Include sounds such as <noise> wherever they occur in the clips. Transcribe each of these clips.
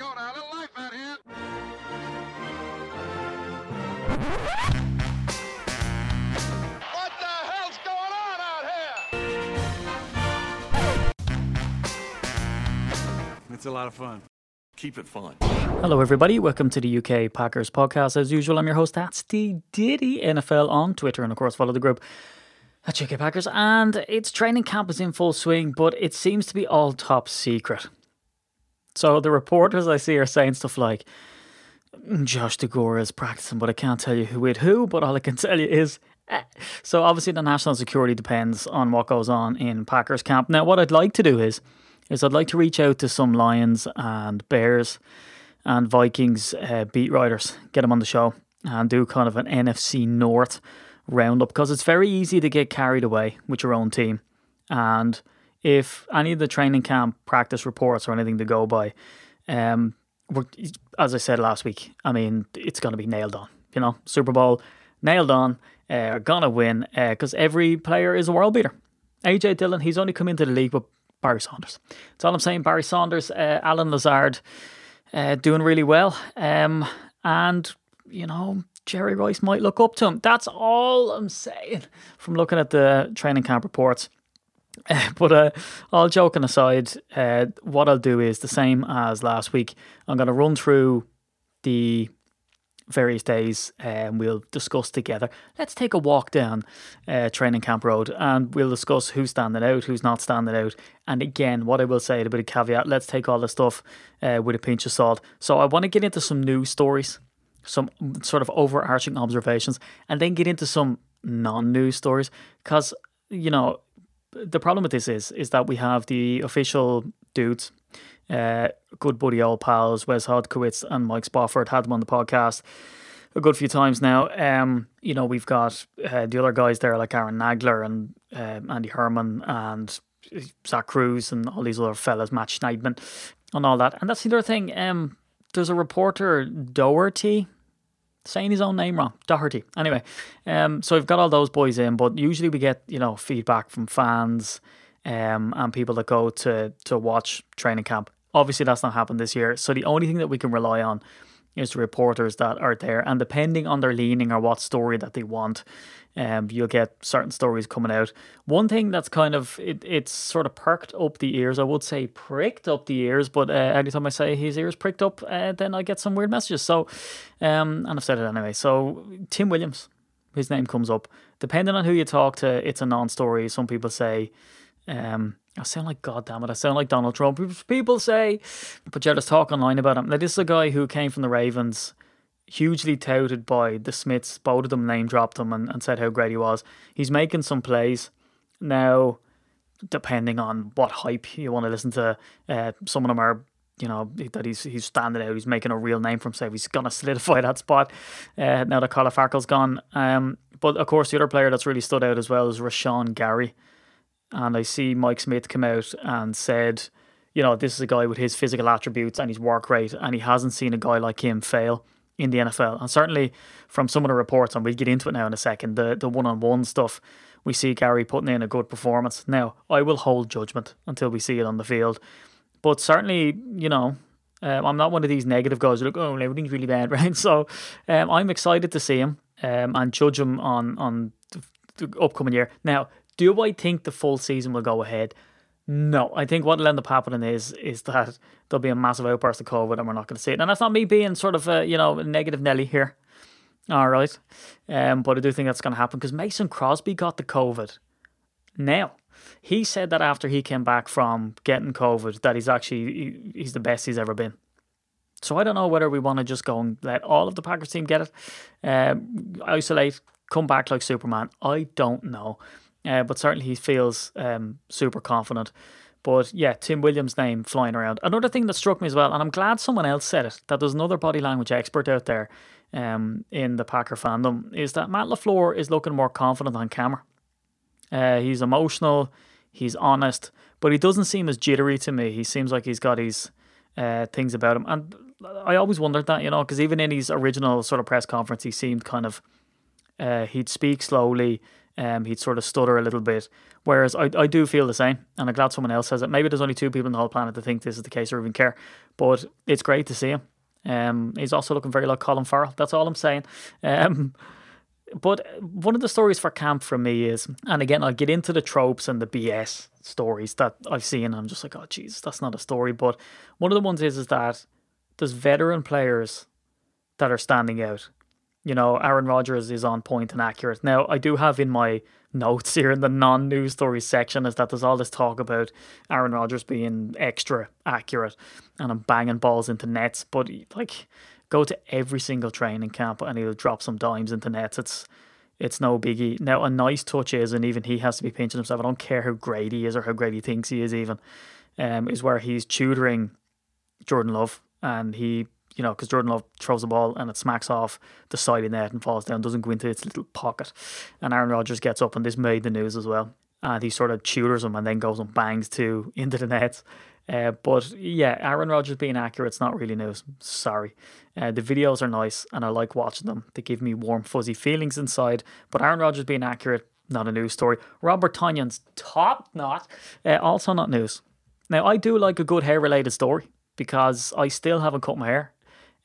go now. A little life out here. What the hell's going on out here? It's a lot of fun. Keep it fun. Hello, everybody. Welcome to the UK Packers podcast. As usual, I'm your host, that's the Diddy NFL on Twitter, and of course, follow the group at UK Packers. And its training camp is in full swing, but it seems to be all top secret. So the reporters I see are saying stuff like, Josh Deguara is practicing, but I can't tell you who with who. But all I can <laughs> tell you is, eh. so obviously the national security depends on what goes on in Packers camp. Now, what I'd like to do is, is I'd like to reach out to some Lions and Bears and Vikings uh, beat writers, get them on the show and do kind of an NFC North roundup because it's very easy to get carried away with your own team. And if any of the training camp practice reports or anything to go by, um, as I said last week, I mean, it's going to be nailed on. You know, Super Bowl, nailed on, uh, going to win because every player is a world beater. AJ Dillon, he's only come into the league with Barry Sanders. That's all I'm saying. Barry Sanders, uh, Allen Lazard, uh, doing really well. Um, and, you know, Jerry Rice might look up to him. That's all I'm saying from looking at the training camp reports. <laughs> But uh, all joking aside, uh, what I'll do is the same as last week. I'm going to run through the various days and we'll discuss together. Let's take a walk down uh, Training Camp Road and we'll discuss who's standing out, who's not standing out. And again, what I will say, a bit of caveat, let's take all the stuff uh, with a pinch of salt. So I want to get into some news stories, some sort of overarching observations, and then get into some non-news stories because, you know, the problem with this is is that we have the official dudes, uh, good buddy old pals, Wes Hodkiewicz and Mike Spofford had them on the podcast a good few times now. Um, you know, we've got uh, the other guys there like Aaron Nagler and um, Andy Herman and Zach Kruse and all these other fellas, Matt Schneidman and all that. And that's the other thing. Um, there's a reporter, Doherty, saying his own name wrong. Doherty. Anyway, um, so we've got all those boys in, but usually we get you know feedback from fans, um, and people that go to to watch training camp. Obviously, that's not happened this year. So the only thing that we can rely on is reporters that are there, and depending on their leaning or what story that they want, um, you'll get certain stories coming out. One thing that's kind of it, it's sort of perked up the ears. I would say pricked up the ears, but uh, anytime I say his ears pricked up, uh, then I get some weird messages. So, um, and I've said it anyway. So Tim Williams, his name comes up. Depending on who you talk to, it's a non-story. Some people say. Um, I sound like God damn it. I sound like Donald Trump. People say, but you're just talk online about him. Now, this is a guy who came from the Ravens, hugely touted by the Smiths. Both of them name dropped him and, and said how great he was. He's making some plays now. Depending on what hype you want to listen to, uh, some of them are, you know, that he's he's standing out. He's making a real name for himself. He's gonna solidify <laughs> that spot uh, now that Kyler Fackrell's gone. Um, but of course, the other player that's really stood out as well is Rashan Gary and I see Mike Smith come out and said, you know, this is a guy with his physical attributes and his work rate, and he hasn't seen a guy like him fail in the NFL. And certainly from some of the reports, and we'll get into it now in a second, the the one on one stuff, we see Gary putting in a good performance. Now, I will hold judgment until we see it on the field, but certainly, you know. Um, I'm not one of these negative guys who look, oh, everything's really bad, <laughs> right? So um, I'm excited to see him um, and judge him on on the, the upcoming year. Now, do I think the full season will go ahead? No, I think what'll end up happening is is that there'll be a massive outburst of COVID and we're not going to see it. And that's not me being sort of a you know negative Nelly here. All right, um, but I do think that's going to happen because Mason Crosby got the COVID. Now, he said that after he came back from getting COVID, that he's actually he, he's the best he's ever been. So I don't know whether we want to just go and let all of the Packers team get it, um, isolate, come back like Superman. I don't know. Uh, but certainly he feels um, super confident. But yeah, Tim Williams' name flying around. Another thing that struck me as well, and I'm glad someone else said it, that there's another body language expert out there um, in the Packer fandom, is that Matt LaFleur is looking more confident on camera. Uh, he's emotional, he's honest, but he doesn't seem as jittery to me. He seems like he's got his uh, things about him. And I always wondered that, you know, because even in his original sort of press conference, he seemed kind of Uh, he'd speak slowly. Um, he'd sort of stutter a little bit. Whereas I, I do feel the same, and I'm glad someone else says it. Maybe there's only two people on the whole planet that think this is the case or even care, but it's great to see him. Um, he's also looking very like Colin Farrell. That's all I'm saying. Um, but one of the stories for camp for me is, and again, I'll get into the tropes and the BS stories that I've seen. And I'm just like, oh, jeez, that's not a story. But one of the ones is is that there's veteran players that are standing out. You know, Aaron Rodgers is on point and accurate. Now, I do have in my notes here in the non-news stories section is that there's all this talk about Aaron Rodgers being extra accurate and I'm banging balls into nets, but like go to every single training camp and he'll drop some dimes into nets. It's it's no biggie. Now a nice touch is, and even he has to be pinching himself. I don't care how great he is or how great he thinks he is. Even um, is where he's tutoring Jordan Love, and he you know, because Jordan Love throws the ball and it smacks off the side of the net and falls down, doesn't go into its little pocket. And Aaron Rodgers gets up, and this made the news as well. And he sort of tutors him and then goes and bangs two <laughs> into the net. Uh, but yeah, Aaron Rodgers being accurate, it's not really news. Sorry. Uh, the videos are nice and I like watching them. They give me warm, fuzzy feelings inside. But Aaron Rodgers being accurate, not a news story. Robert Tonyan's top knot, uh, also not news. Now, I do like a good hair related story because I still haven't cut my hair.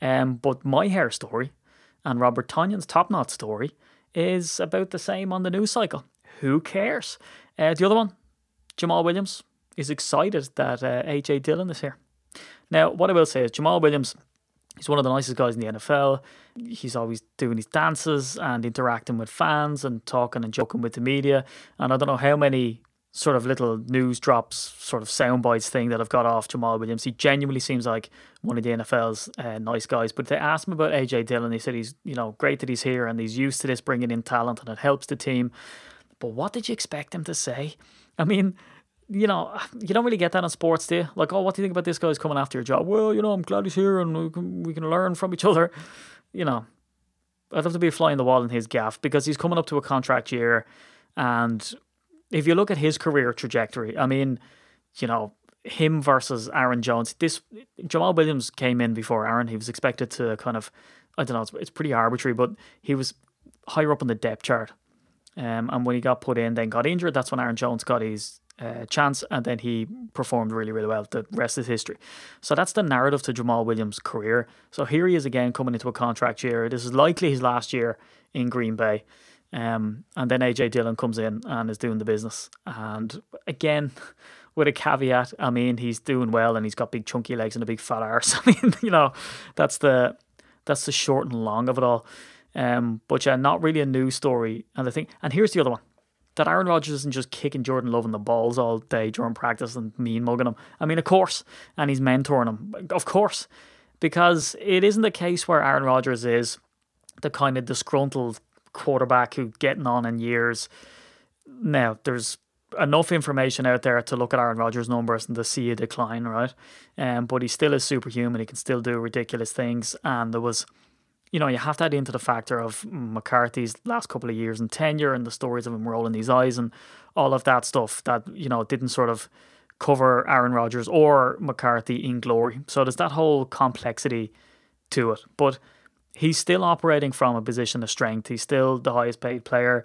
Um, but my hair story and Robert Tonyan's top knot story is about the same on the news cycle. Who cares? Uh, the other one, Jamaal Williams, is excited that uh, AJ Dillon is here. Now, what I will say is Jamaal Williams, he's one of the nicest guys in the NFL. He's always doing his dances and interacting with fans and talking and joking with the media. And I don't know how many sort of little news drops, sort of sound bites thing that I've got off Jamaal Williams. He genuinely seems like one of the NFL's uh, nice guys. But they asked him about AJ Dillon. He said he's, you know, great that he's here and he's used to this bringing in talent and it helps the team. But what did you expect him to say? I mean, you know, you don't really get that in sports, do you? Like, oh, what do you think about this guy's coming after your job? Well, you know, I'm glad he's here and we can, we can learn from each other. You know, I'd love to be a fly the wall in his gaff because he's coming up to a contract year and if you look at his career trajectory, I mean, you know, him versus Aaron Jones. This Jamaal Williams came in before Aaron. He was expected to kind of, I don't know, it's, it's pretty arbitrary, but he was higher up on the depth chart. Um, and when he got put in, then got injured. That's when Aaron Jones got his uh, chance, and then he performed really, really well. The rest is history. So that's the narrative to Jamaal Williams' career. So here he is again coming into a contract year. This is likely his last year in Green Bay. Um, and then AJ Dillon comes in and is doing the business. And again, <laughs> with a caveat, I mean, he's doing well and he's got big chunky legs and a big fat arse. <laughs> I mean, you know, that's the that's the short and long of it all. Um, but yeah, not really a new story. And the thing, and here's the other one that Aaron Rodgers isn't just kicking Jordan Love in the balls all day during practice and mean mugging him. I mean, of course, and he's mentoring him, of course, because it isn't the case where Aaron Rodgers is the kind of disgruntled quarterback who getting on in years. Now, there's enough information out there to look at Aaron Rodgers' numbers and to see a decline, right? Um, but he still is superhuman. He can still do ridiculous things. And there was, you know, you have to add into the factor of McCarthy's last couple of years and tenure and the stories of him rolling his eyes and all of that stuff that, you know, didn't sort of cover Aaron Rodgers or McCarthy in glory. So there's that whole complexity to it. But he's still operating from a position of strength. He's still the highest paid player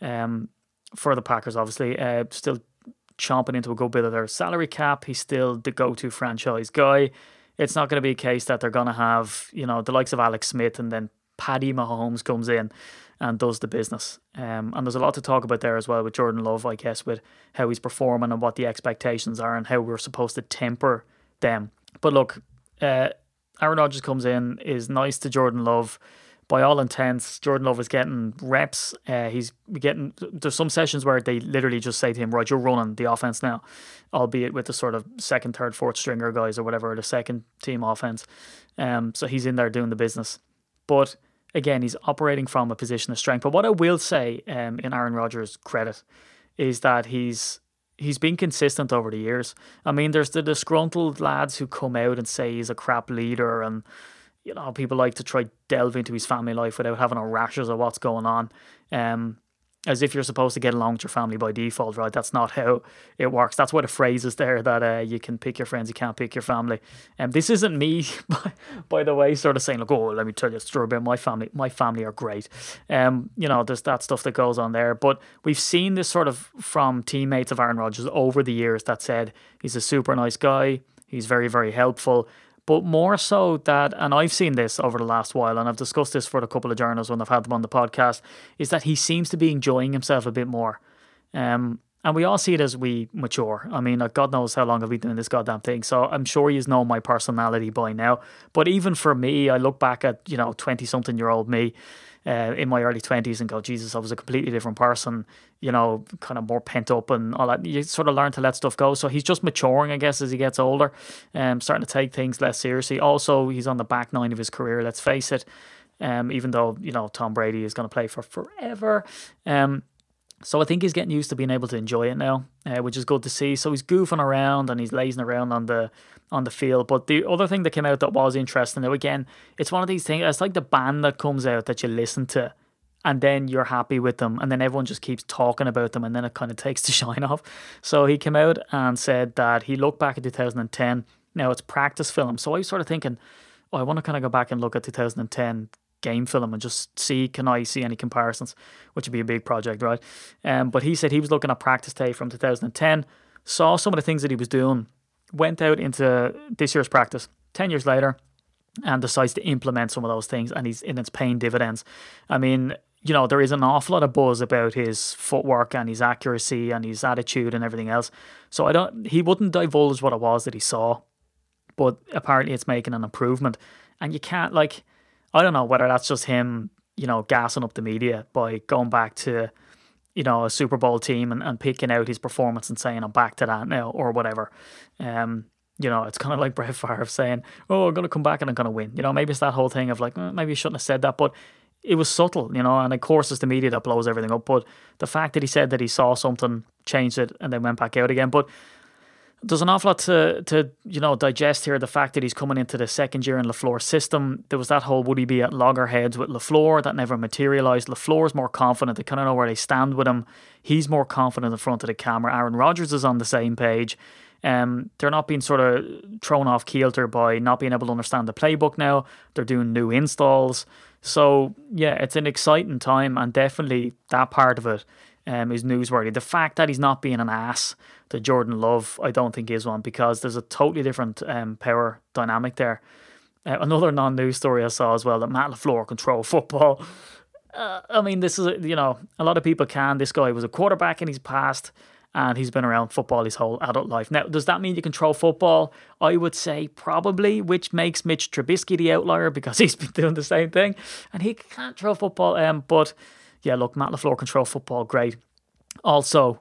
um, for the Packers, obviously. Uh, still chomping into a good bit of their salary cap. He's still the go to franchise guy. It's not going to be a case that they're going to have, you know, the likes of Alex Smith and then Paddy Mahomes comes in and does the business. Um, and there's a lot to talk about there as well with Jordan Love, I guess, with how he's performing and what the expectations are and how we're supposed to temper them. But look, uh, Aaron Rodgers comes in, is nice to Jordan Love. By all intents, Jordan Love is getting reps. Uh, he's getting. There's some sessions where they literally just say to him, "Right, you're running the offense now," albeit with the sort of second, third, fourth stringer guys or whatever, the second team offense. Um, so he's in there doing the business. But again, he's operating from a position of strength. But what I will say, um, in Aaron Rodgers' credit, is that he's he's been consistent over the years. I mean, there's the disgruntled lads who come out and say he's a crap leader, and you know people like to try delve into his family life without having a rashes of what's going on. Um, as if you're supposed to get along with your family by default, right? That's not how it works. That's why the phrase is there that uh, you can pick your friends, you can't pick your family. And um, this isn't me, <laughs> by, by the way, sort of saying, like, oh, let me tell you a story about my family. My family are great. Um, you know, there's that stuff that goes on there. But we've seen this sort of from teammates of Aaron Rodgers over the years that said he's a super nice guy, he's very, very helpful but more so that, and I've seen this over the last while, and I've discussed this for a couple of journals when I've had them on the podcast, is that he seems to be enjoying himself a bit more. Um, and we all see it as we mature. I mean, God knows how long I've been doing this goddamn thing. So I'm sure you know my personality by now. But even for me, I look back at, you know, 20 something year old me uh, in my early 20s and go, Jesus, I was a completely different person, you know, kind of more pent up and all that. You sort of learn to let stuff go. So he's just maturing, I guess, as he gets older, um, starting to take things less seriously. Also, he's on the back nine of his career, let's face it. Um, even though, you know, Tom Brady is going to play for forever. Um, so I think he's getting used to being able to enjoy it now, uh, which is good to see. So he's goofing around and he's lazing around on the on the field. But the other thing that came out that was interesting, though, again, it's one of these things. It's like the band that comes out that you listen to, and then you're happy with them, and then everyone just keeps talking about them, and then it kind of takes <laughs> the shine off. So he came out and said that he looked back at 2010. Now it's practice film, so I was sort of thinking, oh, I want to kind of go back and look at 2010 game film and just see can I see any comparisons, which would be a big project, right? Um, but he said he was looking at practice Day from 2010, saw some of the things that he was doing, went out into this year's practice 10 years later, and decides to implement some of those things, and he's and it's paying dividends. I mean, you know, there is an awful lot of buzz about his footwork and his accuracy and his attitude and everything else. So I don't he wouldn't divulge what it was that he saw, but apparently it's making an improvement. And you can't like I don't know whether that's just him, you know, gassing up the media by going back to, you know, a Super Bowl team and, and picking out his performance and saying, I'm back to that now or whatever. Um, you know, it's <laughs> kind of like Brett Favre saying, "Oh, I'm gonna come back and I'm gonna win." You know, maybe it's that whole thing of like, eh, maybe you shouldn't have said that, but it was subtle, you know. And of course, it's the media that blows everything up. But the fact that he said that he saw something, changed it, and then went back out again. But there's an awful lot to to you know digest here. The fact that he's coming into the second year in LaFleur's system. There was that whole would he be at loggerheads with LaFleur that never materialized. LaFleur's more confident. They kind of know where they stand with him. He's more confident in front of the camera. Aaron Rodgers is on the same page. Um, they're not being sort of thrown off kilter by not being able to understand the playbook now. They're doing new installs. So yeah, it's an exciting time, and definitely that part of it um, is newsworthy. The fact that he's not being an ass to Jordan Love, I don't think is one because there's a totally different um, power dynamic there. Uh, another non-news story I saw as well that Matt LaFleur control <laughs> football. Uh, I mean, this is you know a lot of people can. This guy was a quarterback in his past, and he's been around football his whole adult life. Now, does that mean you control football? I would say probably, which makes Mitch Trubisky the outlier <laughs> because he's been doing the same thing, and he can't throw football. Um, but yeah, look, Matt LaFleur control football, great. Also,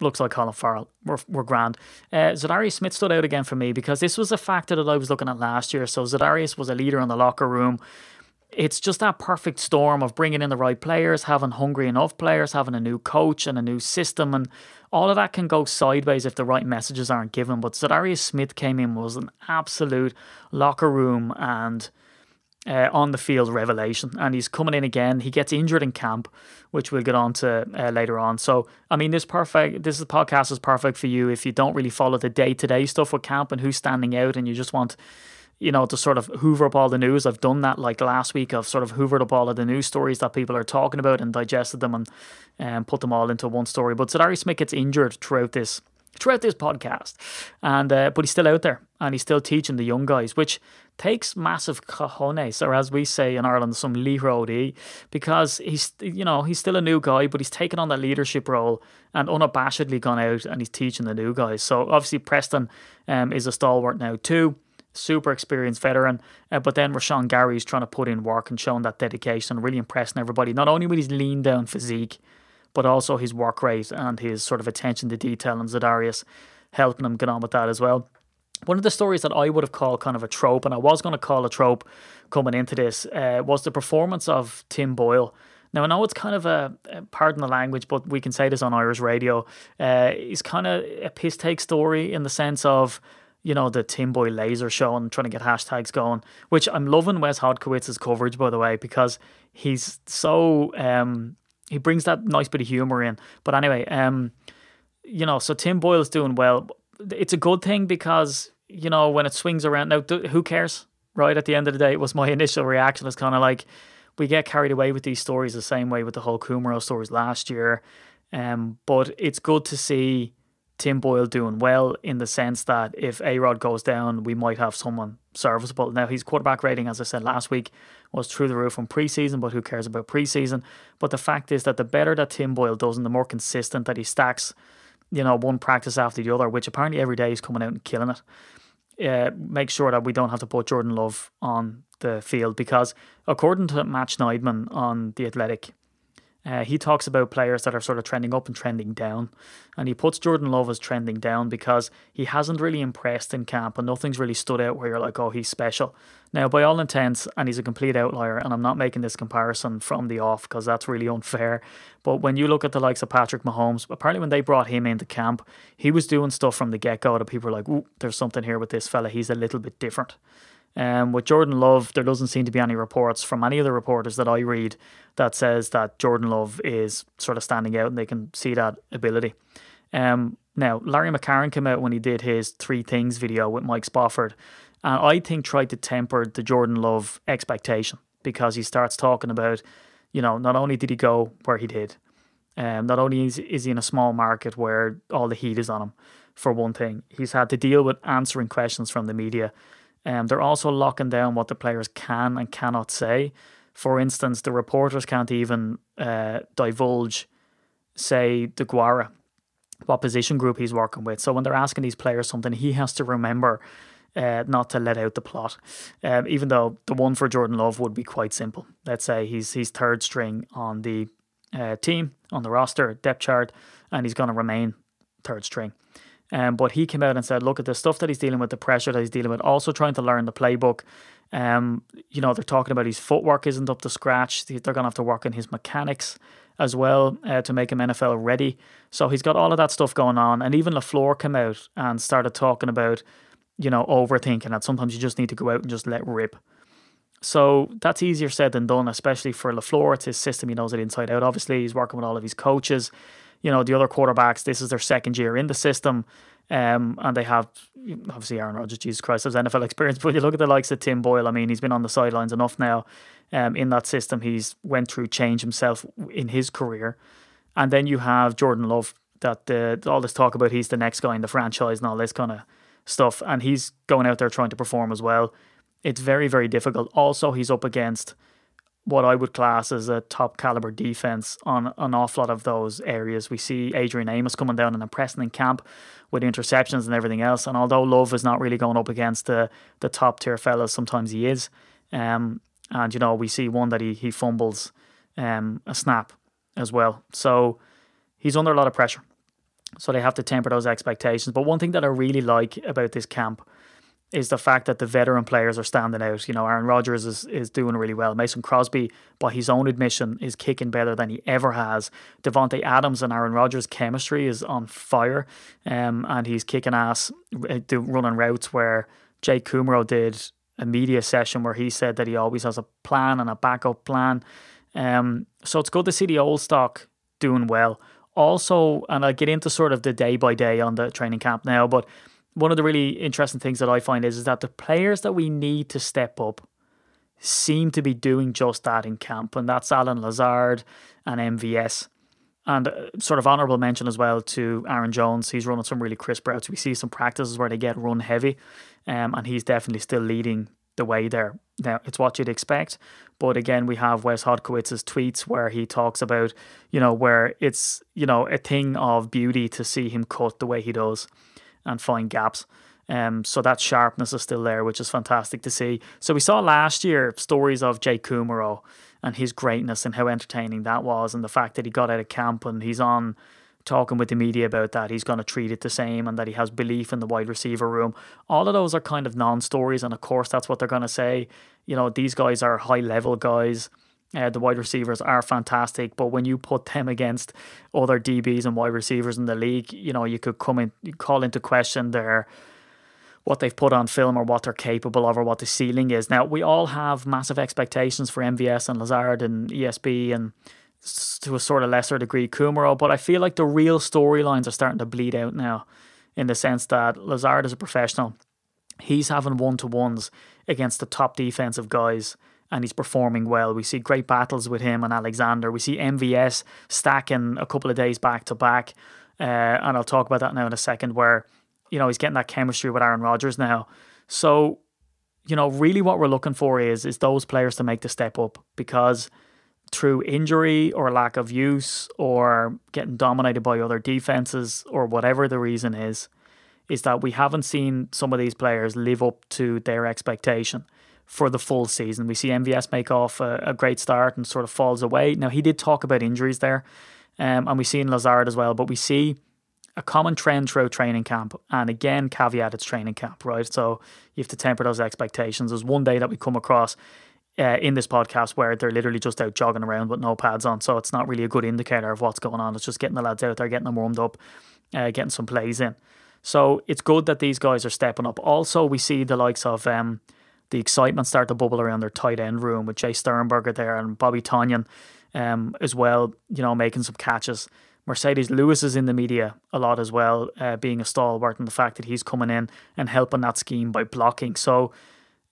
looks like Colin Farrell. We're, we're grand. Uh, Za'Darius Smith stood out again for me because this was a factor that I was looking at last year. So Za'Darius was a leader in the locker room. It's just that perfect storm of bringing in the right players, having hungry enough players, having a new coach and a new system, and all of that can go sideways if the right messages aren't given. But Za'Darius Smith came in was an absolute locker room and uh, on the field revelation, and he's coming in again. He gets injured in camp, which we'll get on to uh, later on. So, I mean, this perfect. This podcast is perfect for you if you don't really follow the day to day stuff with camp and who's standing out, and you just want, you know, to sort of hoover up all the news. I've done that like last week. I've sort of hoovered up all of the news stories that people are talking about and digested them and um, put them all into one story. But Za'Darius Smith gets injured throughout this throughout this podcast, and uh, but he's still out there and he's still teaching the young guys, which takes massive cojones, or as we say in Ireland, some leerody, because he's you know he's still a new guy, but he's taken on that leadership role and unabashedly gone out and he's teaching the new guys. So obviously Preston um, is a stalwart now too. Super experienced veteran, uh, but then Rashan Gary is trying to put in work and showing that dedication, really impressing everybody. Not only with his lean down physique, but also his work rate and his sort of attention to detail, and Za'Darius helping him get on with that as well one of the stories that I would have called kind of a trope, and I was going to call a trope coming into this, uh, was the performance of Tim Boyle. Now I know it's kind of a, pardon the language, but we can say this on Irish radio. Uh, it's kind of a piss take story in the sense of you know the Tim Boyle laser show and trying to get hashtags going. Which I'm loving Wes Hodkiewicz's coverage by the way because he's so um, he brings that nice bit of humor in. But anyway, um, you know, so Tim Boyle's doing well. It's a good thing because you know when it swings around. Now, who cares? Right at the end of the day, it was my <laughs> initial reaction. It's kind of like we get carried away with these stories the same way with the whole Kumerow stories last year. Um, but it's good to see Tim Boyle doing well in the sense that if A Rod goes down, we might have someone serviceable. Now, his quarterback rating, as I said last week, was through the roof from preseason, but who cares about preseason? But the fact is that the better that Tim Boyle does and the more consistent that he stacks, you know, one practice after the other, which apparently every day he's coming out and killing it. Uh, make sure that we don't have to put Jordan Love on the field because, according to Matt Schneidman on The Athletic, uh, he talks about players that are sort of trending up and trending down, and he puts Jordan Love as trending down because he hasn't really impressed in camp, and nothing's really stood out where you're like, oh, he's special. Now, by all intents, and he's a complete outlier, and I'm not making this comparison from the off because that's really unfair. But when you look at the likes of Patrick Mahomes, apparently when they brought him into camp, he was doing stuff from the get go that people were like, ooh, there's something here with this fella. He's a little bit different. Um, with Jordan Love, there doesn't seem to be any reports from any of the reporters that I read that says that Jordan Love is sort of standing out and they can see that ability. Um, now, Larry McCarren came out when he did his Three Things video with Mike Spofford, and I think tried to temper the Jordan Love expectation because he starts talking about, you know, not only did he go where he did, um, not only is, is he in a small market where all the heat is on him, for one thing, he's had to deal with answering questions from the media um, they're also locking down what the players can and cannot say. For instance, the reporters can't even uh, divulge, say, Deguara, what position group he's working with. So when they're asking these players something, he has to remember uh, not to let out the plot. Um, even though the one for Jordan Love would be quite simple. Let's say he's he's third string on the uh, team on the roster depth chart, and he's going to remain third string. Um, but he came out and said, look at the stuff that he's dealing with, the pressure that he's dealing with, also trying to learn the playbook. Um, you know, they're talking about his footwork isn't up to scratch. They're going to have to work on his mechanics as well uh, to make him NFL ready. So he's got all of that stuff going on. And even LaFleur came out and started talking about, you know, overthinking that sometimes you just need to go out and just let rip. So that's easier said than done, especially for LaFleur. It's his system, he knows it inside out. Obviously, he's working with all of his coaches you know, the other quarterbacks, this is their second year in the system. Um, and they have obviously Aaron Rodgers, Jesus Christ, has NFL <laughs> experience. But you look at the likes of Tim Boyle. I mean, he's been on the sidelines enough now. Um, in that system, he's went through change himself in his career, and then you have Jordan Love. That the all this talk about he's the next guy in the franchise and all this kind of stuff, and he's going out there trying to perform as well. It's very very difficult. Also, he's up against what I would class as a top caliber defense on an awful lot of those areas. We see Adrian Amos coming down and impressing in camp with interceptions and everything else. And although Love is not really going up against the the top tier fellas, sometimes he is. Um, and you know we see one that he he fumbles um, a snap as well. So he's under a lot of pressure. So they have to temper those expectations. But one thing that I really like about this camp is the fact that the veteran players are standing out. You know, Aaron Rodgers is, is doing really well. Mason Crosby, by his own admission, is kicking better than he ever has. Davante Adams and Aaron Rodgers' chemistry is on fire, um, and he's kicking ass uh, running routes where Jake Kumerow did a media session where he said that he always has a plan and a backup plan. Um, so it's good to see the old stock doing well. Also, and I'll get into sort of the day by day on the training camp now, but one of the really interesting things that I find is, is that the players that we need to step up seem to be doing just that in camp, and that's Allen Lazard and MVS. And uh, sort of honourable mention as well to Aaron Jones. He's running some really crisp routes. We see some practices where they get run heavy, um, and he's definitely still leading the way there. Now, it's what you'd expect. But again, we have Wes Hodkiewicz's tweets where he talks about, you know, where it's, you know, a thing of beauty to see him cut the way he does and find gaps. Um, so that sharpness is still there, which is fantastic to see. So we saw last year stories of Jake Kumerow and his greatness and how entertaining that was, and the fact that he got out of camp and he's on talking with the media about that. He's going to treat it the same, and that he has belief in the wide receiver room. All of those are kind of non-stories, and of course that's what they're going to say. You know, these guys are high level guys. Uh, the wide receivers are fantastic, but when you put them against other DBs and wide receivers in the league, you know you could come in, call into question their what they've put on film or what they're capable of or what the ceiling is. Now we all have massive expectations for MVS and Lazard and ESB and to a sort of lesser degree Kumerow, but I feel like the real storylines are starting to bleed out now in the sense that Lazard is a professional. He's having one to ones against the top defensive guys and he's performing well. We see great battles with him and Alexander. We see MVS stacking a couple of days back to back. Uh, and I'll talk about that now in a second, where, you know, he's getting that chemistry with Aaron Rodgers now. So, you know, really what we're looking for is is those players to make the step up because through injury or lack of use or getting dominated by other defenses or whatever the reason is, is that we haven't seen some of these players live up to their expectation for the full season. We see MVS make off a, a great start and sort of falls away. Now, he did talk about injuries there, um, and we see in Lazard as well, but we see a common trend throughout training camp. And again, caveat it's training camp, right? So you have to temper those expectations. There's one day that we come across uh, in this podcast where they're literally just out jogging around with no pads on. So it's not really a good indicator of what's going on. It's just getting the lads out there, getting them warmed up, uh, getting some plays in. So it's good that these guys are stepping up. Also, we see the likes of um, the excitement start to bubble around their tight end room with Jace Sternberger there and Bobby Tonyan um, as well, you know, making some catches. Marcedes Lewis is in the media a lot as well, uh, being a stalwart and the fact that he's coming in and helping that scheme by blocking. So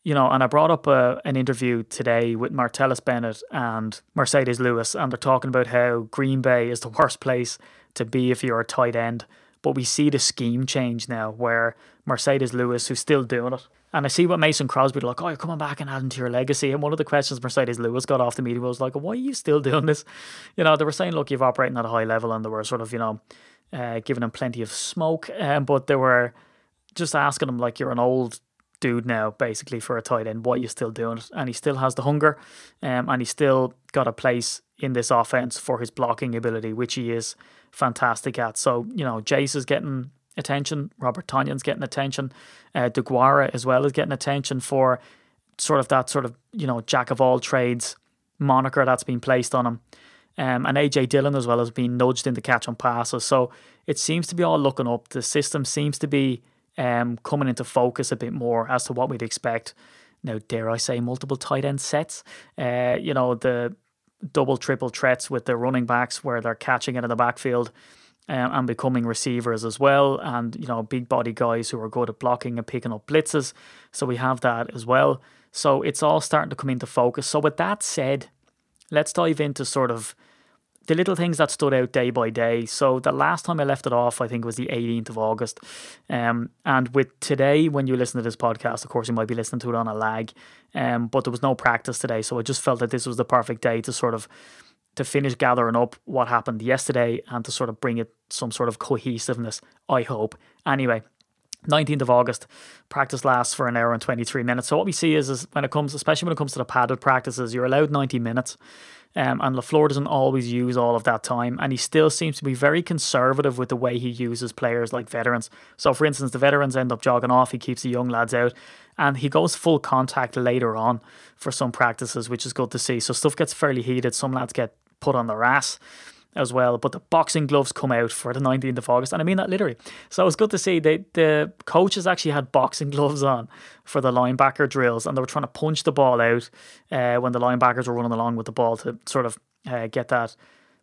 you know, and I brought up a, uh, an interview today with Martellus Bennett and Marcedes Lewis, and they're talking about how Green Bay is the worst place to be if you're a tight end. But we see the scheme change now where Marcedes Lewis, who's still doing it, and I see what Mason Crosby like, oh, you're coming back and adding to your legacy. And one of the questions Marcedes Lewis got off the media was like, why are you still doing this? You know, they were saying, look, you've operating at a high level, and they were sort of, you know, uh, giving him plenty of smoke. Um, but they were just asking him, like, you're an old dude now, basically, for a tight end. Why are you still doing it? And he still has the hunger, um, and he still got a place in this offense for his blocking ability, which he is fantastic at. So, you know, Jace is getting attention, Robert Tonyan's getting attention, uh, Deguara as well is getting attention for sort of that sort of, you know, jack of all trades moniker that's been placed on him. Um, and AJ Dillon as well has been nudged into catch on passes. So it seems to be all looking up. The system seems to be um, coming into focus a bit more as to what we'd expect. Now, dare I say, multiple tight end sets. Uh, you know, the double, triple threats with the running backs where they're catching it in the backfield um, and becoming receivers as well. And, you know, big body guys who are good at blocking and picking up blitzes. So we have that as well. So it's all starting to come into focus. So, with that said, let's dive into sort of the little things that stood out day by day. So the last time I left it off, I think was the 18th of August. Um, and with today, when you listen to this podcast, of course, you might be listening to it on a lag. Um, but there was no practice today, so I just felt that this was the perfect day to sort of to finish gathering up what happened yesterday and to sort of bring it some sort of cohesiveness. I hope. Anyway, 19th of August, practice lasts for an hour and 23 minutes. So what we see is, is when it comes, especially when it comes to the padded practices, you're allowed 90 minutes. Um, and LaFleur doesn't always use all of that time. And he still seems to be very conservative with the way he uses players like veterans. So, for instance, the veterans end up jogging off, he keeps the young lads out, and he goes full contact later on for some practices, which is good to see. So, stuff gets fairly heated. Some lads get put on their ass as well. But the boxing gloves come out for the 19th of August, and I mean that literally. So it's good to see they, the coaches actually had boxing <laughs> gloves on for the linebacker drills, and they were trying to punch the ball out uh, when the linebackers were running along with the ball to sort of uh, get that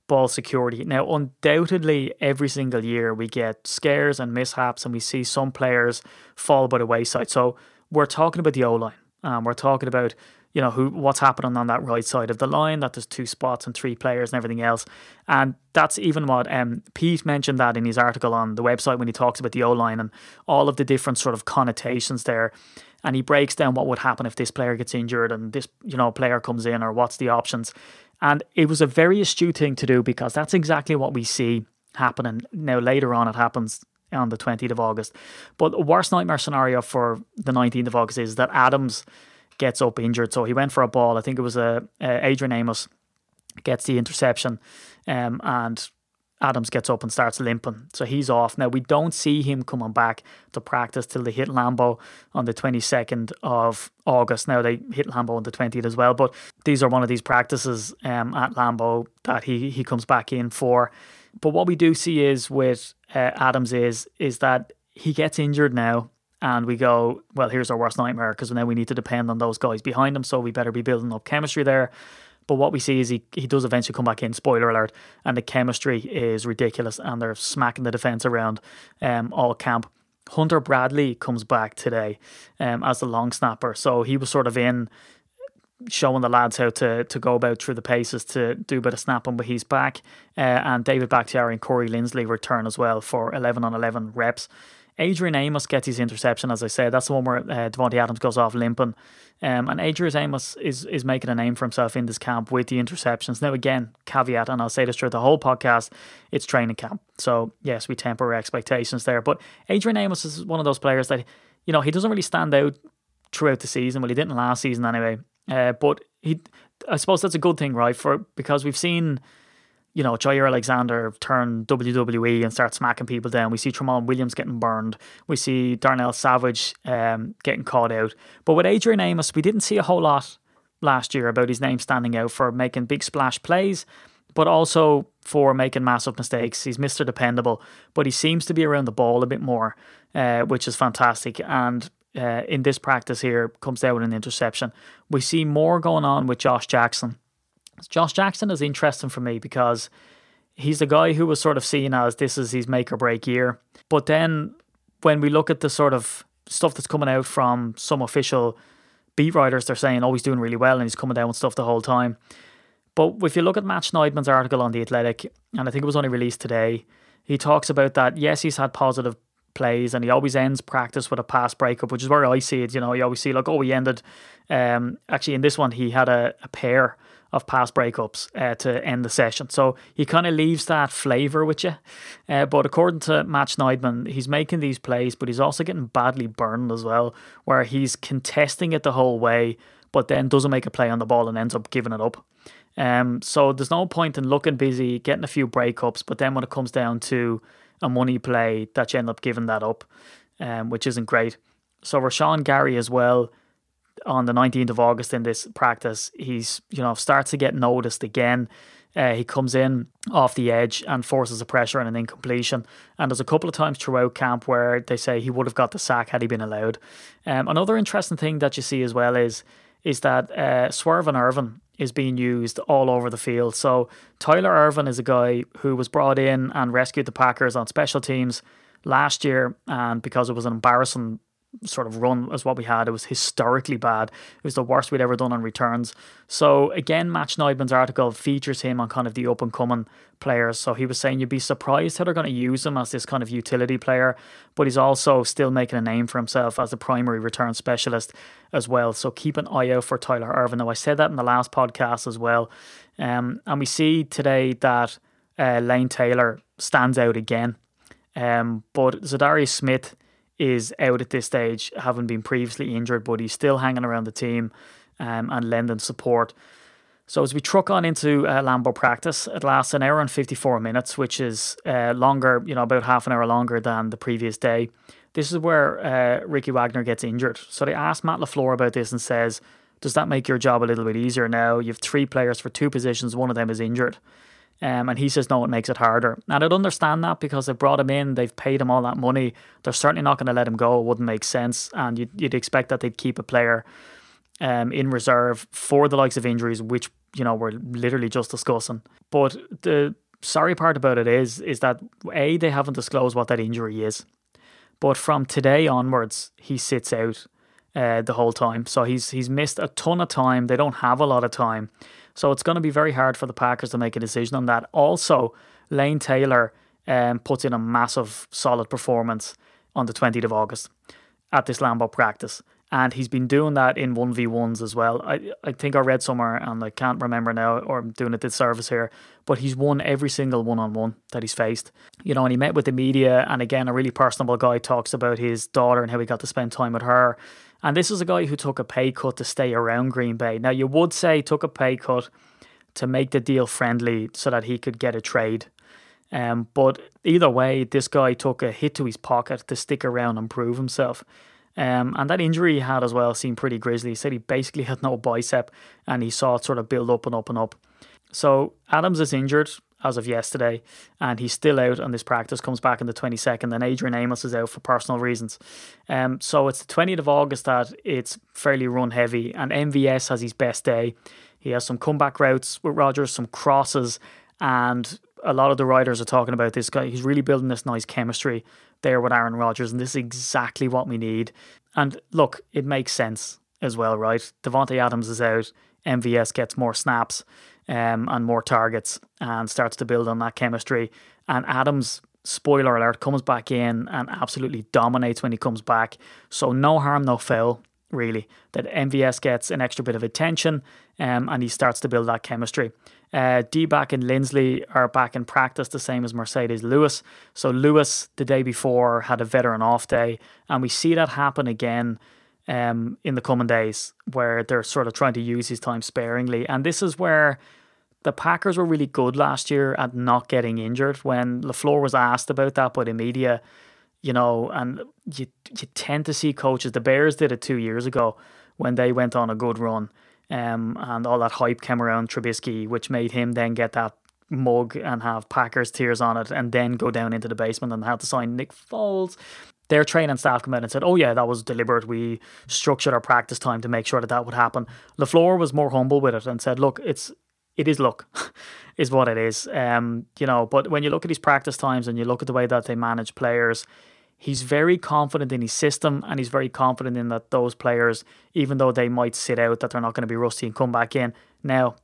ball security. Now, undoubtedly, every single year we get scares and mishaps, and we see some players fall by the wayside. So we're talking about the O line. Um, we're talking about you know who what's happening on that right side of the line that there's two spots and three players and everything else. And that's even what um, Pete mentioned that in his article on the website when he talks about the O-line and all of the different sort of connotations there. And he breaks down what would happen if this player gets injured and this you know player comes in or what's the options. And it was a very astute thing to do because that's exactly what we see happening now. Later on it happens on the 20th of August. But the worst nightmare scenario for the 19th of August is that Adams gets up injured. So he went for a ball. I think it was a, Adrian Amos gets the interception, um, and Adams gets up and starts limping. So he's off. Now we don't see him coming back to practice till they hit Lambeau on the 22nd of August. Now they hit Lambeau on the 20th as well, but these are one of these practices um, at Lambeau that he he comes back in for. But what we do see is with uh, Adams is is that he gets injured now and we go, well, here's our worst nightmare because now we need to depend on those guys behind them. So we better be building up chemistry there. But what we see is he, he does eventually come back in, spoiler alert, and the chemistry is ridiculous and they're smacking the defence around um, all camp. Hunter Bradley comes back today um, as the long snapper. So he was sort of in showing the lads how to to go about through the paces to do a bit of snapping, but he's back. Uh, and David Bakhtiari and Corey Linsley return as well for 11 on 11 reps. Adrian Amos gets his interception, as I said. That's the one where uh, Davante Adams goes off limping. Um, and Adrian Amos is, is making a name for himself in this camp with the interceptions. Now, again, caveat, and I'll say this throughout the whole podcast, it's training camp. So, yes, we temper our expectations there. But Adrian Amos is one of those players that, you know, he doesn't really stand out throughout the season. Well, he didn't last season anyway. Uh, but he, I suppose that's a good thing, right? For because we've seen you know, Jaire Alexander turn WWE and start smacking people down. We see Tramon Williams getting burned. We see Darnell Savage um, getting caught out. But with Adrian Amos, we didn't see a whole lot last year about his name standing out for making big splash plays, but also for making massive mistakes. He's Mr. Dependable, but he seems to be around the ball a bit more, uh, which is fantastic. And uh, in this practice here, comes down with an interception. We see more going on with Josh Jackson Josh Jackson is interesting for me because he's a guy who was sort of seen as this is his make or break year. But then when we look at the sort of stuff that's coming out from some official beat writers, they're saying, oh, he's doing really well and he's coming down with stuff the whole time. But if you look at Matt Schneidman's article on The Athletic, and I think it was only released today, he talks about that, yes, he's had positive plays and he always ends practice with a pass breakup, which is where I see it. You know, you always see like, oh, he ended. Um, actually, in this one, he had a, a pair of past breakups uh, to end the session. So he kind of leaves that flavour with you. Uh, but according to Matt Schneidman, he's making these plays, but he's also getting badly burned as well, where he's contesting it the whole way, but then doesn't make a play on the ball and ends up giving it up. Um, so there's no point in looking busy, getting a few breakups, but then when it comes down to a money play, that you end up giving that up, um, which isn't great. So Rashawn Gary as well on the 19th of August in this practice, he's you know starts to get noticed again. Uh, he comes in off the edge and forces a pressure and an incompletion. And there's a couple of times throughout camp where they say he would have got the sack had he been allowed. Um, another interesting thing that you see as well is is that uh, Swerve Ervin is being used all over the field. So Tyler Ervin is a guy who was brought in and rescued the Packers on special teams last year, and because it was an embarrassing sort of run as what we had. It was historically bad. It was the worst we'd ever done on returns. So again, Match Schneidman's article features him on kind of the up and coming players. So he was saying you'd be surprised how they're going to use him as this kind of utility player, but he's also still making a name for himself as a primary return specialist as well. So keep an eye out for Tyler Ervin. Now I said that in the last podcast as well, um, and we see today that uh, Lane Taylor stands out again. Um, but Za'Darius Smith is out at this stage, having been previously injured, but he's still hanging around the team um, and lending support. So as we truck on into uh, Lambeau practice, it lasts an hour and 54 minutes, which is uh, longer, you know, about half an hour longer than the previous day. This is where uh, Ricky Wagner gets injured. So they asked Matt LaFleur about this and says, does that make your job a little bit easier now? You have three players for two positions, one of them is injured. Um, and he says, no, it makes it harder. And I'd understand that because they brought him in, they've paid him all that money. They're certainly not going to let him go. It wouldn't make sense. And you'd, you'd expect that they'd keep a player um, in reserve for the likes of injuries, which, you know, we're literally just discussing. But the sorry part about it is, is that A, they haven't disclosed what that injury is. But from today onwards, he sits out uh, the whole time. So he's he's missed a ton of time. They don't have a lot of time. So it's going to be very hard for the Packers to make a decision on that. Also, Lane Taylor um, puts in a massive, solid performance on the 20th of August at this Lambeau practice. And he's been doing that in 1v1s as well. I, I think I read somewhere, and I can't remember now, or I'm doing a disservice here, but he's won every single one on one that he's faced. You know, and he met with the media, and again, a really personable guy talks about his daughter and how he got to spend time with her and this is a guy who took a pay cut to stay around Green Bay. Now, you would say took a pay cut to make the deal friendly so that he could get a trade. Um, but either way, this guy took a hit to his pocket to stick around and prove himself. Um, and that injury he had as well seemed pretty grisly. He said he basically had no bicep and he saw it sort of build up and up and up. So Adams is injured as of yesterday, and he's still out on this practice, comes back on the 22nd, and Adrian Amos is out for personal reasons. Um, so it's the 20th of August that it's fairly run heavy, and MVS has his best day. He has some comeback routes with Rodgers, some crosses, and a lot of the writers are talking about this guy. He's really building this nice chemistry there with Aaron Rodgers, and this is exactly what we need. And look, it makes sense as well, right? Davante Adams is out, MVS gets more snaps um, and more targets and starts to build on that chemistry. And Adams, spoiler alert, comes back in and absolutely dominates when he comes back. So no harm, no foul, really. That MVS gets an extra bit of attention um, and he starts to build that chemistry. Uh, D back and Linsley are back in practice, the same as Marcedes Lewis. So Lewis, the day before, had a veteran off day, and we see that happen again um, in the coming days, where they're sort of trying to use his time sparingly. And this is where the Packers were really good last year at not getting injured. When LaFleur was asked about that by the media, you know, and you you tend to see coaches. The Bears did it two years ago when they went on a good run um, and all that hype came around Trubisky, which made him then get that mug and have Packers tears on it, and then go down into the basement and have to sign Nick Foles. Their training staff come out and said, "Oh yeah, that was deliberate. We structured our practice time to make sure that that would happen." Lafleur was more humble with it and said, "Look, it's it is luck, <laughs> is what it is. Um, you know, but when you look at his practice times and you look at the way that they manage players, he's very confident in his system and he's very confident in that those players, even though they might sit out, that they're not going to be rusty and come back in. Now,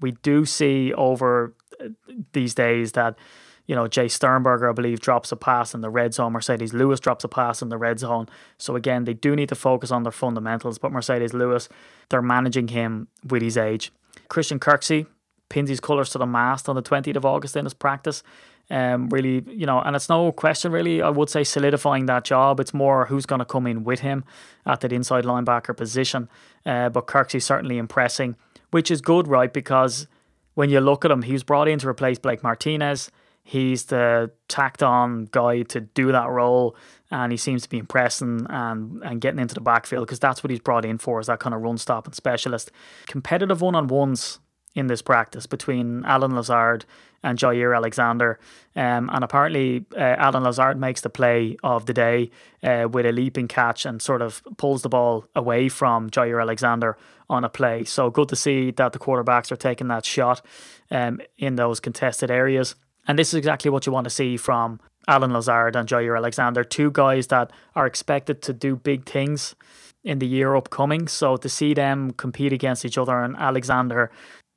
we do see over uh, these days that, you know, Jace Sternberger, I believe, drops a pass in the red zone. Marcedes Lewis drops a pass in the red zone. So again, they do need to focus on their fundamentals, but Marcedes Lewis, they're managing him with his age. Christian Kirksey pins his colours to the mast on the 20th of August in his practice um, really, you know, and it's no question really, I would say solidifying that job. It's more who's going to come in with him at that inside linebacker position. Uh, but Kirksey's certainly impressing, which is good, right? Because when you look at him, he was brought in to replace Blake Martinez. He's the tacked on guy to do that role, and he seems to be impressing and, and getting into the backfield because that's what he's brought in for is that kind of run stop and specialist. Competitive one on ones in this practice between Allen Lazard and Jaire Alexander. Um, and apparently, uh, Allen Lazard makes the play of the day uh, with a leaping catch and sort of pulls the ball away from Jaire Alexander on a play. So good to see that the quarterbacks are taking that shot um, in those contested areas. And this is exactly what you want to see from Allen Lazard and Jaire Alexander, two guys that are expected to do big things in the year upcoming. So to see them compete against each other and Alexander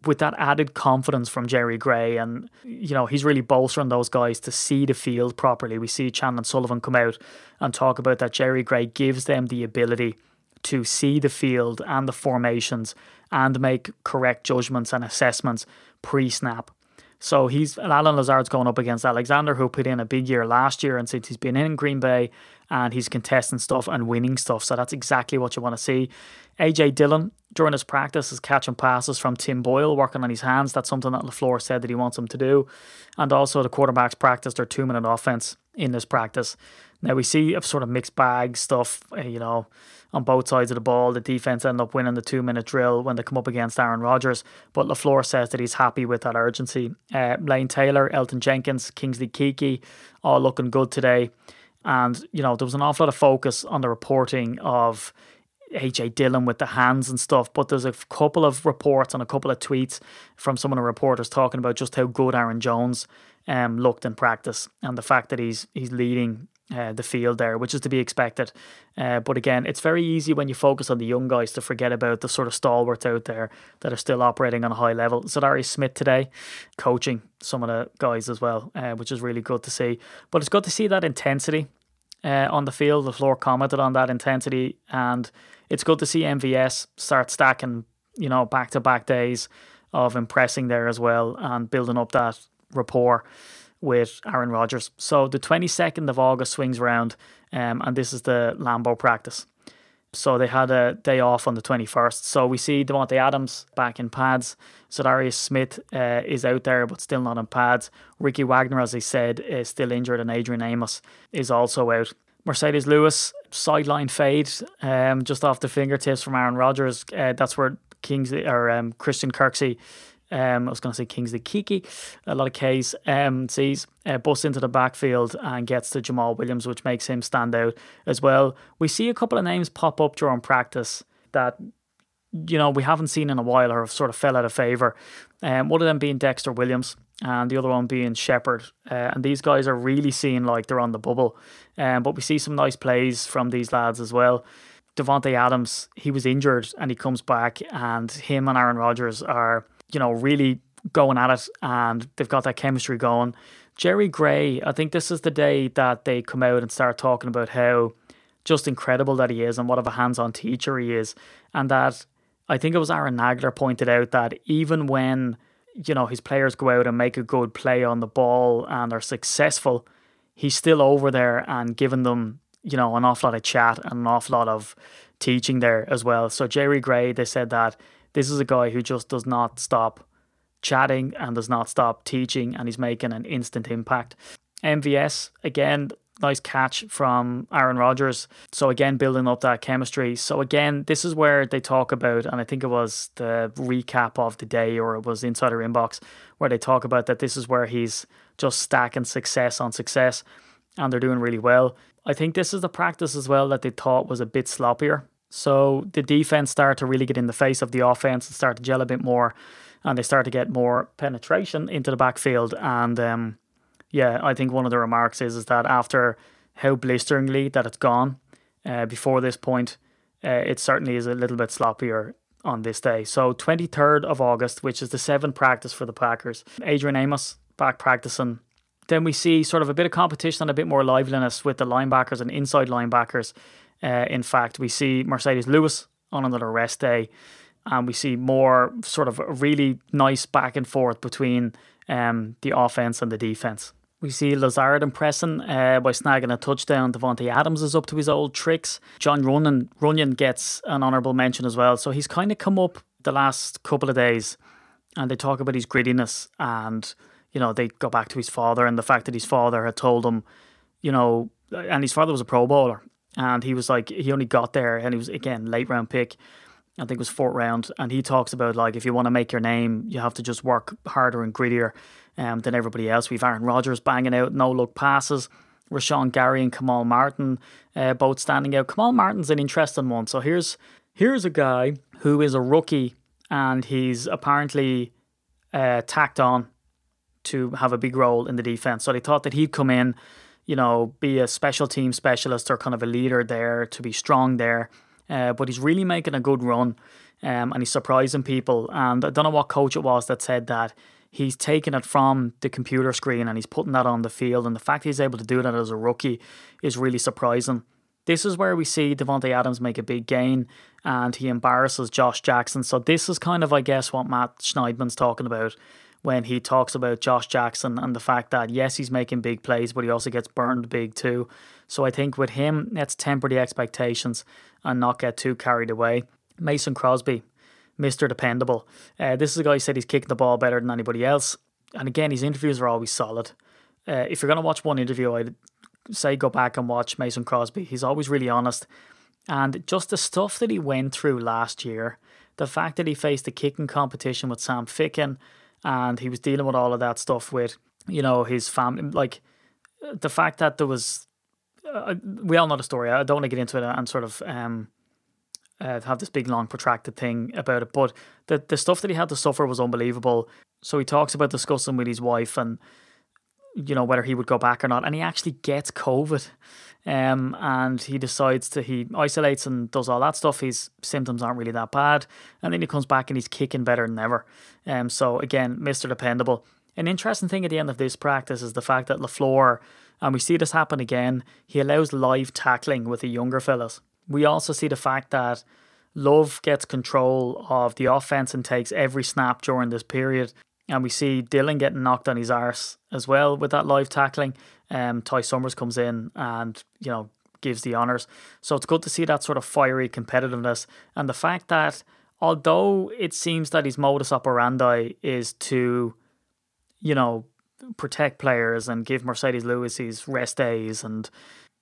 with that added confidence from Jerry Gray, and you know he's really bolstering those guys to see the field properly. We see Chandon Sullivan come out and talk about that. Jerry Gray gives them the ability to see the field and the formations and make correct judgments and assessments pre-snap. So he's Allen Lazard's going up against Alexander, who put in a big year last year, and since he's been in Green Bay and he's contesting stuff and winning stuff, so that's exactly what you want to see. AJ Dillon during his practice is catching passes from Tim Boyle, working on his hands. That's something that LaFleur said that he wants him to do. And also the quarterbacks practice their two minute offense in this practice. Now we see a sort of mixed bag stuff, eh, you know, on both sides of the ball. The defense end up winning the two minute drill when they come up against Aaron Rodgers. But LaFleur says that he's happy with that urgency. Uh, Lane Taylor, Elgton Jenkins, Kingsley Keke, all looking good today. And, you know, there was an awful lot of focus on the reporting of AJ Dillon with the hands and stuff, but there's a couple of reports and a couple of tweets from some of the reporters talking about just how good Aaron Jones um, looked in practice and the fact that he's he's leading uh, the field there, which is to be expected. Uh, but again, it's very easy when you focus on the young guys to forget about the sort of stalwarts out there that are still operating on a high level. Za'Darius Smith today, coaching some of the guys as well, uh, which is really good to see. But it's good to see that intensity uh, on the field. LaFleur commented on that intensity and it's good to see MVS start stacking, you know, back to back days of impressing there as well and building up that rapport with Aaron Rodgers. So the 22nd of August swings around, um, and this is the Lambeau practice. So they had a day off on the 21st. So we see Davante Adams back in pads. Za'Darius Smith uh, is out there, but still not in pads. Ricky Wagner, as I said, is still injured, and Adrian Amos is also out. Marcedes Lewis sideline fade um, just off the fingertips from Aaron Rodgers. Uh, that's where Kings or um, Christian Kirksey Um, I was going to say Kingsley Keke, a lot of K's, um, C's, uh, busts into the backfield and gets to Jamaal Williams, which makes him stand out as well. We see a couple of names pop up during practice that you know we haven't seen in a while or have sort of fell out of favour. Um, one of them being Dexter Williams and the other one being Shepherd. Uh, and these guys are really seeing like they're on the bubble. Um, but we see some nice plays from these lads as well. Davante Adams, he was injured and he comes back, and him and Aaron Rodgers are, you know, really going at it, and they've got that chemistry going. Jerry Gray, I think this is the day that they come out and start talking about how just incredible that he is and what of a hands-on teacher he is, and that I think it was Aaron Nagler pointed out that even when you know his players go out and make a good play on the ball and are successful, he's still over there and giving them you know, an awful lot of chat and an awful lot of teaching there as well. So Jerry Gray, they said that this is a guy who just does not stop chatting and does not stop teaching, and he's making an instant impact. MVS again, nice catch from Aaron Rodgers. So again, building up that chemistry. So again, this is where they talk about, and I think it was the recap of the day, or it was Insider Inbox, where they talk about that this is where he's just stacking success on success, and they're doing really well. I think this is the practice as well that they thought was a bit sloppier. So the defense started to really get in the face of the offense and start to gel a bit more, and they start to get more penetration into the backfield. And um, yeah, I think one of the remarks is is that after how blisteringly that it's gone uh, before this point, uh, it certainly is a little bit sloppier on this day. So 23rd of August, which is the seventh practice for the Packers. Adrian Amos back practicing then we see sort of a bit of competition and a bit more liveliness with the linebackers and inside linebackers. Uh, in fact, we see Marcedes Lewis on another rest day, and we see more sort of a really nice back and forth between um, the offense and the defense. We see Lazard impressing uh, by snagging a touchdown. Davante Adams is up to his old tricks. Jon Runyan, Runyon gets an honourable mention as well. So he's kind of come up the last couple of days, and they talk about his grittiness and you know, they go back to his father and the fact that his father had told him, you know, and his father was a Pro Bowler, and he was like, he only got there, and he was again late round pick. I think it was fourth round, and he talks about like if you want to make your name, you have to just work harder and grittier um, than everybody else. We've Aaron Rodgers banging out no look passes, Rashan Gary and Kamal Martin uh, both standing out. Kamal Martin's an interesting one. So here's here's a guy who is a rookie, and he's apparently uh, tacked on to have a big role in the defense. So they thought that he'd come in, you know, be a special team specialist or kind of a leader there to be strong there. Uh, but he's really making a good run um, and he's surprising people. And I don't know what coach it was that said that he's taking it from the computer screen and he's putting that on the field. And the fact he's able to do that as a rookie is really surprising. This is where we see Davante Adams make a big gain and he embarrasses Josh Jackson. So this is kind of, I guess, what Matt Schneidman's talking about when he talks about Josh Jackson and the fact that yes, he's making big plays, but he also gets burned big too. So I think with him, let's temper the expectations and not get too carried away. Mason Crosby, Mr. Dependable. Uh, this is a guy who said he's kicking the ball better than anybody else. And again, his interviews are always solid. Uh, if you're going to watch one interview, I'd say go back and watch Mason Crosby. He's always really honest. And just the stuff that he went through last year, the fact that he faced a kicking competition with Sam Ficken, and he was dealing with all of that stuff with you know his family like the fact that there was uh, we all know the story. I don't want to get into it and sort of um uh, have this big long protracted thing about it but the the stuff that he had to suffer was unbelievable. So he talks about discussing with his wife and you know whether he would go back or not and he actually gets covid um, and he decides to he isolates and does all that stuff. His symptoms aren't really that bad, and then he comes back and he's kicking better than ever. Um, so again, Mister Dependable. An interesting thing at the end of this practice is the fact that Lafleur, and we see this happen again. He allows live tackling with the younger fellas. We also see the fact that Love gets control of the offense and takes every snap during this period. And we see Dillon getting knocked on his arse as well with that live tackling. Um, Ty Summers comes in and you know gives the honors. So it's good to see that sort of fiery competitiveness and the fact that although it seems that his modus operandi is to, you know, protect players and give Marcedes Lewis his rest days and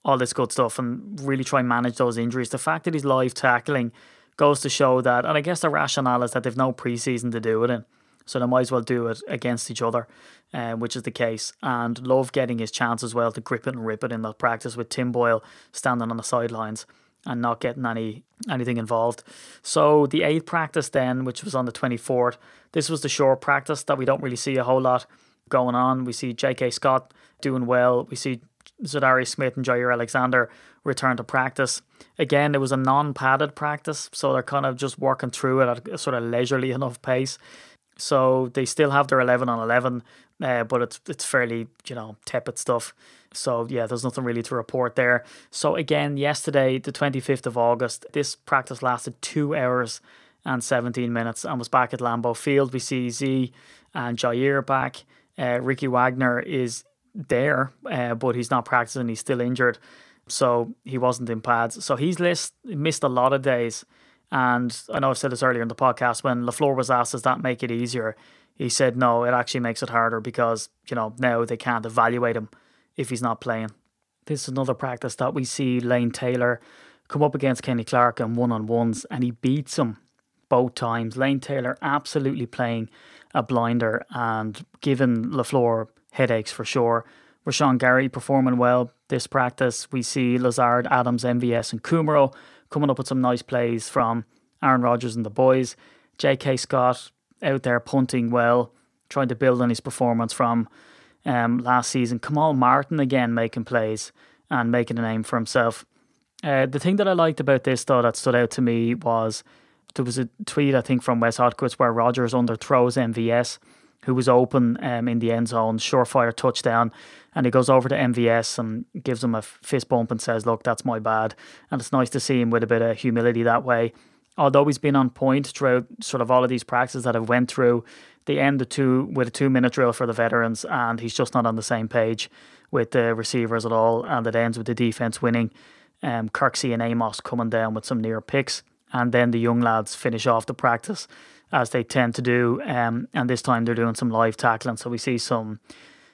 all this good stuff and really try and manage those injuries. The fact that he's live tackling goes to show that, and I guess the rationale is that they've no preseason to do it in. So they might as well do it against each other, uh, which is the case. And love getting his chance as well to grip it and rip it in that practice with Tim Boyle standing on the sidelines and not getting any anything involved. So the eighth practice then, which was on the 24th, this was the short practice that we don't really see a whole lot going on. We see J.K. Scott doing well. We see Za'Darius Smith and Jaire Alexander return to practice. Again, it was a non-padded practice, so they're kind of just working through it at a sort of leisurely enough pace. So they still have their 11 on 11, uh, but it's it's fairly, you know, tepid stuff. So yeah, there's nothing really to report there. So again, yesterday, the 25th of August, this practice lasted two hours and 17 minutes and was back at Lambeau Field. We see Z and Jaire back. Uh, Ricky Wagner is there, uh, but he's not practicing. He's still injured, so he wasn't in pads. So he's list, missed a lot of days. And I know I've said this earlier in the podcast when Lafleur was asked, "Does that make it easier?" He said, "No, it actually makes it harder because you know now they can't evaluate him if he's not playing." This is another practice that we see Lane Taylor come up against Kenny Clark in one on ones, and he beats him both times. Lane Taylor absolutely playing a blinder and giving Lafleur headaches for sure. Rashan Gary performing well this practice. We see Lazard, Adams, MVS, and Kumerow coming up with some nice plays from Aaron Rodgers and the boys. J.K. Scott out there punting well, trying to build on his performance from um, last season. Kamal Martin again making plays and making a name for himself. Uh, the thing that I liked about this, though, that stood out to me was there was a tweet, I think, from Wes Hodkiewicz where Rodgers underthrows MVS who was open um, in the end zone, surefire touchdown. And he goes over to MVS and gives him a fist bump and says, Look, that's my bad. And it's nice to see him with a bit of humility that way. Although he's been on point throughout sort of all of these practices that I've went through, they end the two with a two minute drill for the veterans, and he's just not on the same page with the receivers at all. And it ends with the defense winning. Um, Kirksey and Amos coming down with some near picks, and then the young lads finish off the practice as they tend to do. Um, and this time they're doing some live tackling. So we see some,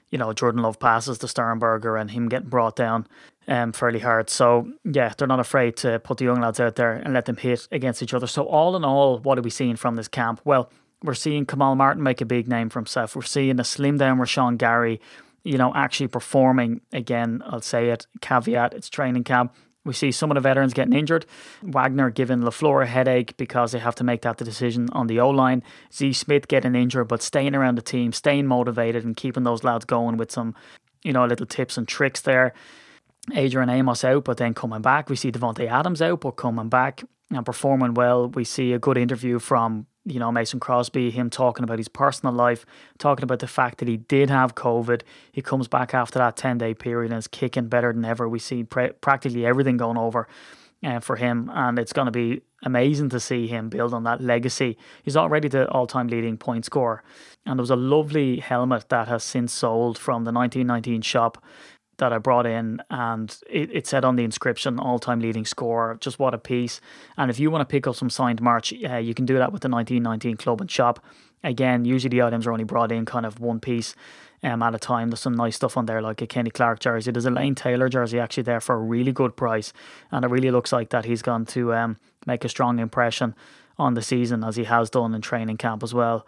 you know, Jordan Love passes to Sternberger and him getting brought down um, fairly hard. So yeah, they're not afraid to put the young lads out there and let them hit against each other. So all in all, what are we seeing from this camp? Well, we're seeing Kamal Martin make a big name for himself. We're seeing a slim down Rashan Gary, you know, actually performing again. I'll say it, caveat, it's training camp. We see some of the veterans getting injured. Wagner giving LaFleur a headache because they have to make that decision on the O line. Z Smith getting injured, but staying around the team, staying motivated, and keeping those lads going with some, you know, little tips and tricks there. Adrian Amos out, but then coming back. We see Davante Adams out, but coming back and performing well. We see a good interview from you know, Mason Crosby, him talking about his personal life, talking about the fact that he did have COVID. He comes back after that 10 day period and is kicking better than ever. We see pre- practically everything going over uh, for him, and it's going to be amazing to see him build on that legacy. He's already the all time leading point scorer. And there was a lovely helmet that has since sold from the 1919 shop that I brought in, and it, it said on the inscription all time leading score. Just what a piece. And if you want to pick up some signed merch, uh, you can do that with the 1919 Club and Shop. Again, usually the items are only brought in kind of one piece um, at a time. There's some nice stuff on there, like a Kenny Clark jersey. There's a Lane Taylor jersey actually there for a really good price, and it really looks like that he's going to um, make a strong impression on the season as he has done in training camp as well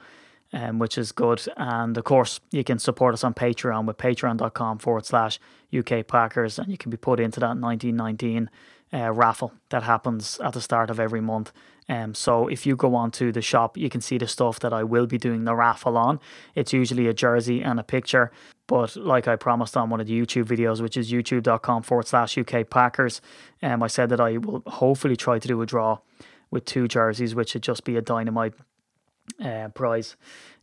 um, which is good. And of course, you can support us on Patreon with patreon.com forward slash UK Packers, and you can be put into that 1919 uh, raffle that happens at the start of every month. Um, so if you go on to the shop, you can see the stuff that I will be doing the raffle on. It's usually a jersey and a picture, but like I promised on one of the YouTube videos, which is youtube.com forward slash UK Packers, um, I said that I will hopefully try to do a draw with two jerseys, which would just be a dynamite uh, prize.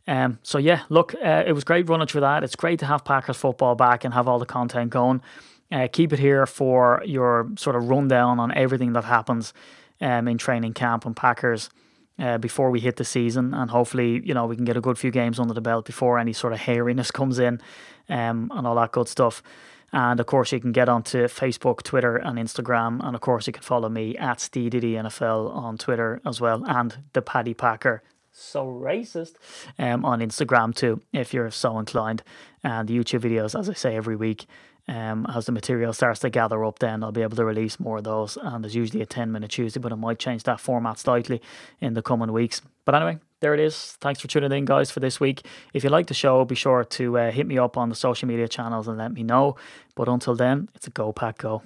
Um, so yeah, look, uh, it was great running through that. It's great to have Packers football back and have all the content going. Uh, keep it here for your sort of rundown on everything that happens um, in training camp and Packers uh, before we hit the season, and hopefully, you know, we can get a good few games under the belt before any sort of hairiness <laughs> comes in, um, and all that good stuff. And of course, you can get onto Facebook, Twitter, and Instagram. And of course, you can follow me at NFL on Twitter as well, and the Paddy Packer so racist um, on Instagram too, if you're so inclined. And the YouTube videos, as I say every week, um, as the material starts to gather up, then I'll be able to release more of those. And there's usually a 10 minute Tuesday, but I might change that format slightly in the coming weeks. But anyway, there it is. Thanks for tuning in, guys, for this week. If you like the show, be sure to uh, hit me up on the social media channels and let me know. But until then, it's a go pack go.